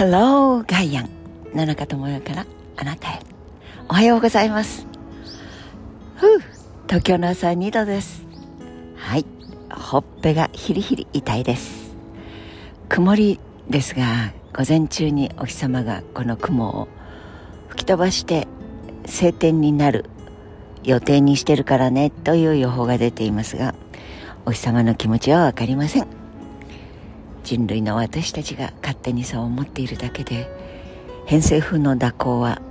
Hello ガイアン野中智代からあなたへ。おはようございます。ふう東京の朝2度です。はいほっぺがヒリヒリ痛いです。曇りですが午前中にお日様がこの雲を吹き飛ばして晴天になる予定にしてるからねという予報が出ていますがお日様の気持ちは分かりません。人類の私たちが勝手にそう思っているだけで偏西風の蛇行は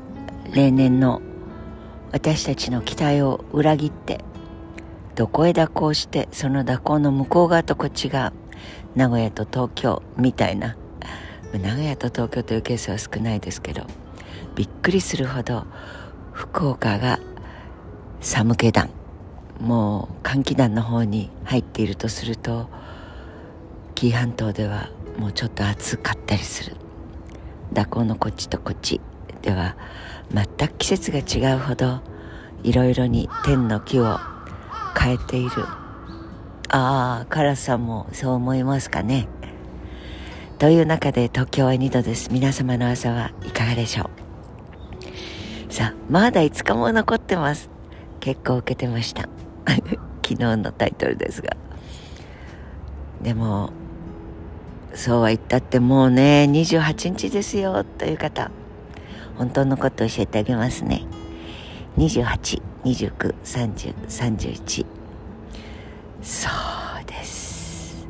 例年の私たちの期待を裏切ってどこへ蛇行してその蛇行の向こう側とこっちが名古屋と東京みたいな。名古屋と東京というケースは少ないですけどびっくりするほど福岡が寒気団。もう寒気団の方に入っているとすると紀伊半島ではもうちょっと暑かったりする。蛇行のこっちとこっち。では全く季節が違うほどいろいろに天の木を変えている。ああカラスさんもそう思いますかね。という中で東京は2度です。皆様の朝はいかがでしょう。さあまだ5日も残ってます。結構受けてました。昨日のタイトルですが。でもそうは言ったってもうね28日ですよという方本当のこと教えてあげますね。28293031そうです。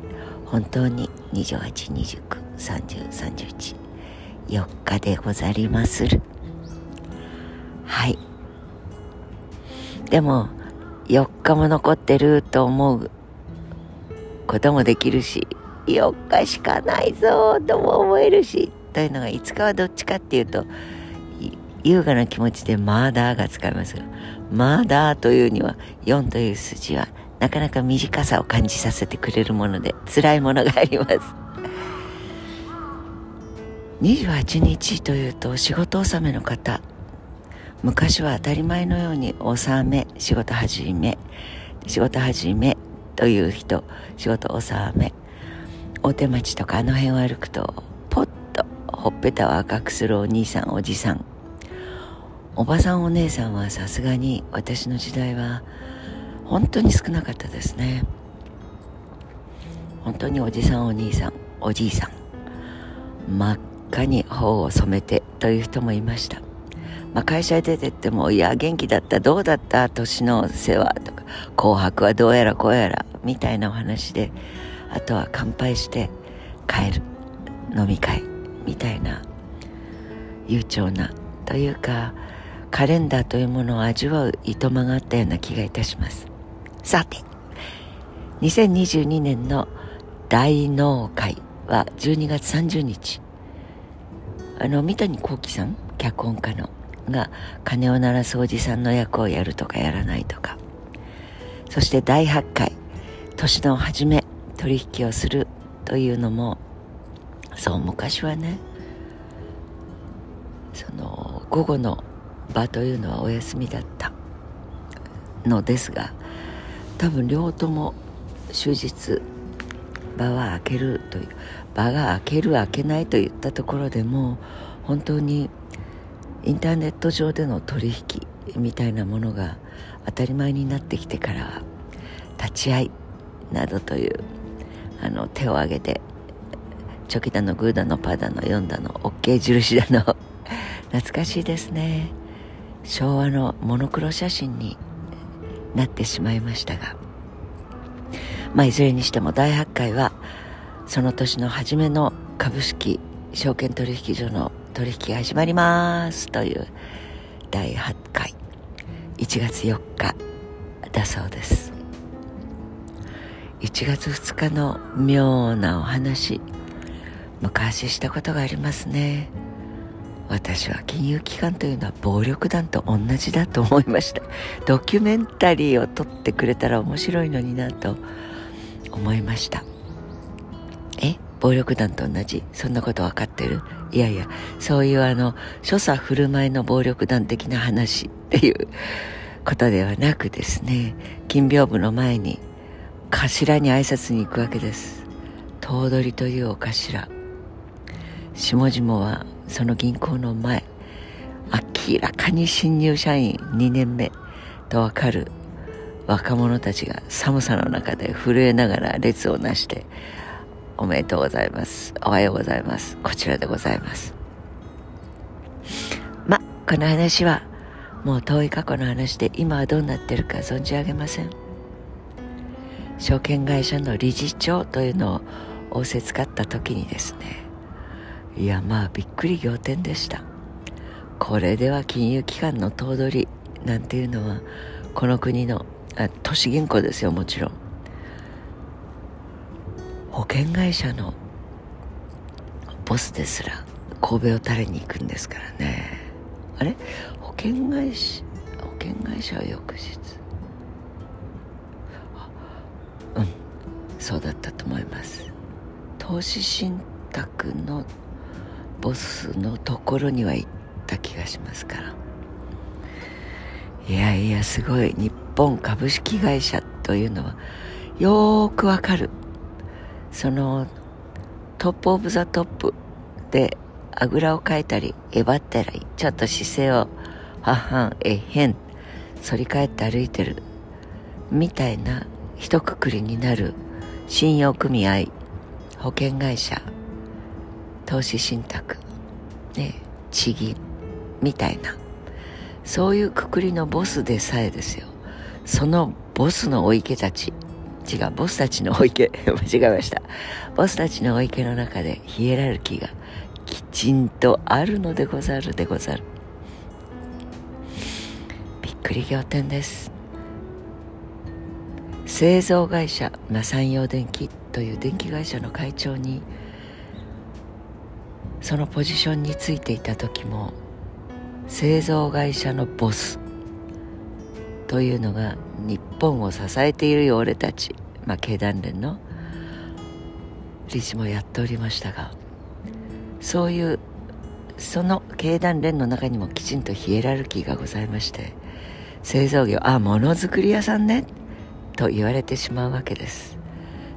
本当に28293031 4日でござりまする。はい。でも4日も残ってると思うこともできるし4日しかないぞとも思えるしというのが5日はどっちかっていうと優雅な気持ちでまだが使いますがまだというには4という数字はなかなか短さを感じさせてくれるもので辛いものがあります。28日というと仕事納めの方。昔は当たり前のように納め仕事始め仕事始めという人仕事納め。大手町とかあの辺を歩くとポッとほっぺたを赤くするお兄さんおじさん。おばさんお姉さんはさすがに私の時代は本当に少なかったですね。本当におじさんお兄さんおじいさん。真っ赤に頬を染めてという人もいました。まあ、会社へ出てっても、いや、元気だった、どうだった年の世話とか、紅白はどうやらこうやら、みたいなお話で、あとは乾杯して帰る、飲み会、みたいな、悠長な、というか、カレンダーというものを味わういとまがあったような気がいたします。さて、2022年の大納会は12月30日。あの、三谷幸喜さん、脚本家の、が鐘を鳴らすおじさんの役をやるとかやらないとかそして第8回年の初め取引をするというのもそう昔はねその午後の場というのはお休みだったのですが多分両方とも終日場は開けるという場が開ける開けないといったところでも本当にインターネット上での取引みたいなものが当たり前になってきてからは立ち会いなどというあの手を挙げてチョキだのグーだのパーだの4だの OK 印だの 懐かしいですね。昭和のモノクロ写真になってしまいましたがまあいずれにしても第8回はその年の初めの株式証券取引所の取引が始まりますという第8回1月4日だそうです。1月2日の妙なお話。昔したことがありますね。私は金融機関というのは暴力団と同じだと思いました。ドキュメンタリーを撮ってくれたら面白いのになと思いました。え？暴力団と同じ？そんなこと分かってる？いやいやそういうあの所作振る舞いの暴力団的な話っていうことではなくですね。金屏風の前に頭に挨拶に行くわけです。頭取というお頭。下々はその銀行の前明らかに新入社員2年目とわかる若者たちが寒さの中で震えながら列をなしておめでとうございますおはようございますこちらでございます。まこの話はもう遠い過去の話で今はどうなってるか存じ上げません。証券会社の理事長というのを仰せつかった時にですねいやまあびっくり仰天でした。これでは金融機関の頭取なんていうのはこの国のあ都市銀行ですよもちろん。保険会社のボスですら神戸を垂れに行くんですからね。あれ？保険会社保険会社は翌日。そうだったと思います。投資信託のボスのところには行った気がしますから。いやいやすごい日本株式会社というのはよーくわかる。その top of the top であぐらをかいたりえばったりちょっと姿勢をははんえへん反り返って歩いてるみたいな一括りになる信用組合保険会社投資信託ね地銀みたいなそういうくくりのボスでさえですよ。そのボスのお池たち違うボスたちのお池 間違えました。ボスたちのお池の中でヒエラルキーがきちんとあるのでござるでござる。びっくり仰天です。製造会社、まあ、山陽電機という電気会社の会長にそのポジションについていた時も製造会社のボスというのが日本を支えているよ俺たち、まあ、経団連の理事もやっておりましたがそういうその経団連の中にもきちんとヒエラルキーがございまして製造業あものづくり屋さんね。と言われてしまうわけです。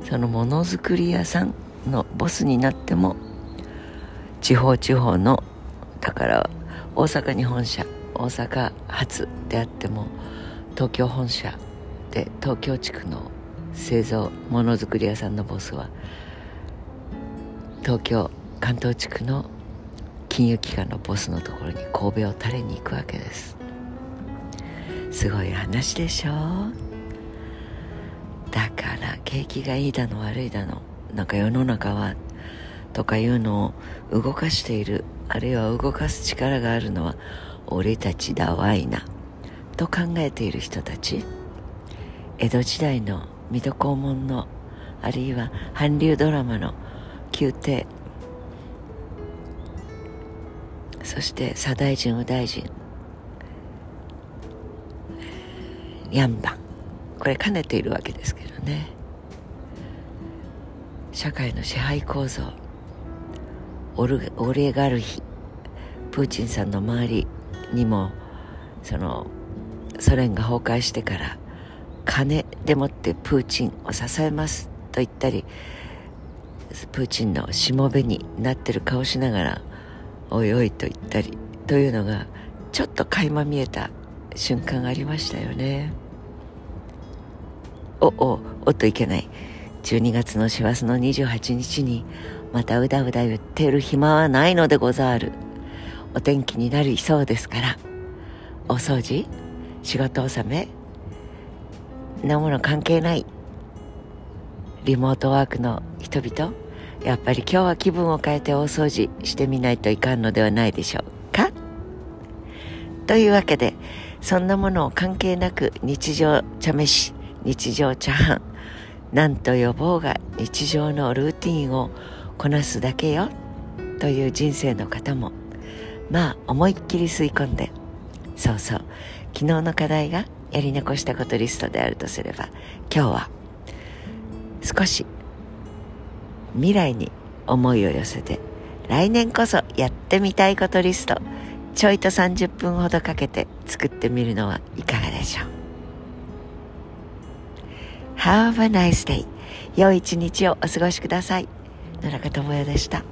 そのものづくり屋さんのボスになっても地方地方のだから大阪に本社大阪発であっても東京本社で東京地区の製造ものづくり屋さんのボスは東京関東地区の金融機関のボスのところに神戸を垂れに行くわけです。すごい話でしょう。だから景気がいいだの悪いだのなんか世の中はとかいうのを動かしているあるいは動かす力があるのは俺たちだわいなと考えている人たち。江戸時代の水戸黄門のあるいは韓流ドラマの宮廷。そして左大臣右大臣。ヤンバン。これ兼ねているわけですけどね。社会の支配構造。オルオリガルヒプーチンさんの周りにもそのソ連が崩壊してから金でもってプーチンを支えますと言ったりプーチンのしもべになってる顔しながらおいおいと言ったりというのがちょっと垣間見えた瞬間がありましたよね。おおおっといけない。12月の師走の28日にまたうだうだ言ってる暇はないのでござる。お天気になりそうですから。お掃除？仕事納め？なもの関係ない。リモートワークの人々？やっぱり今日は気分を変えて大掃除してみないといかんのではないでしょうか？というわけでそんなものを関係なく日常茶飯日常茶飯。なんと呼ぼうが日常のルーティンをこなすだけよ。という人生の方も。まあ思いっきり吸い込んで。そうそう。昨日の課題がやり残したことリストであるとすれば今日は少し未来に思いを寄せて来年こそやってみたいことリスト。ちょいと30分ほどかけて作ってみるのはいかが？Have a nice day. 良い一日をお過ごしください。野中智也でした。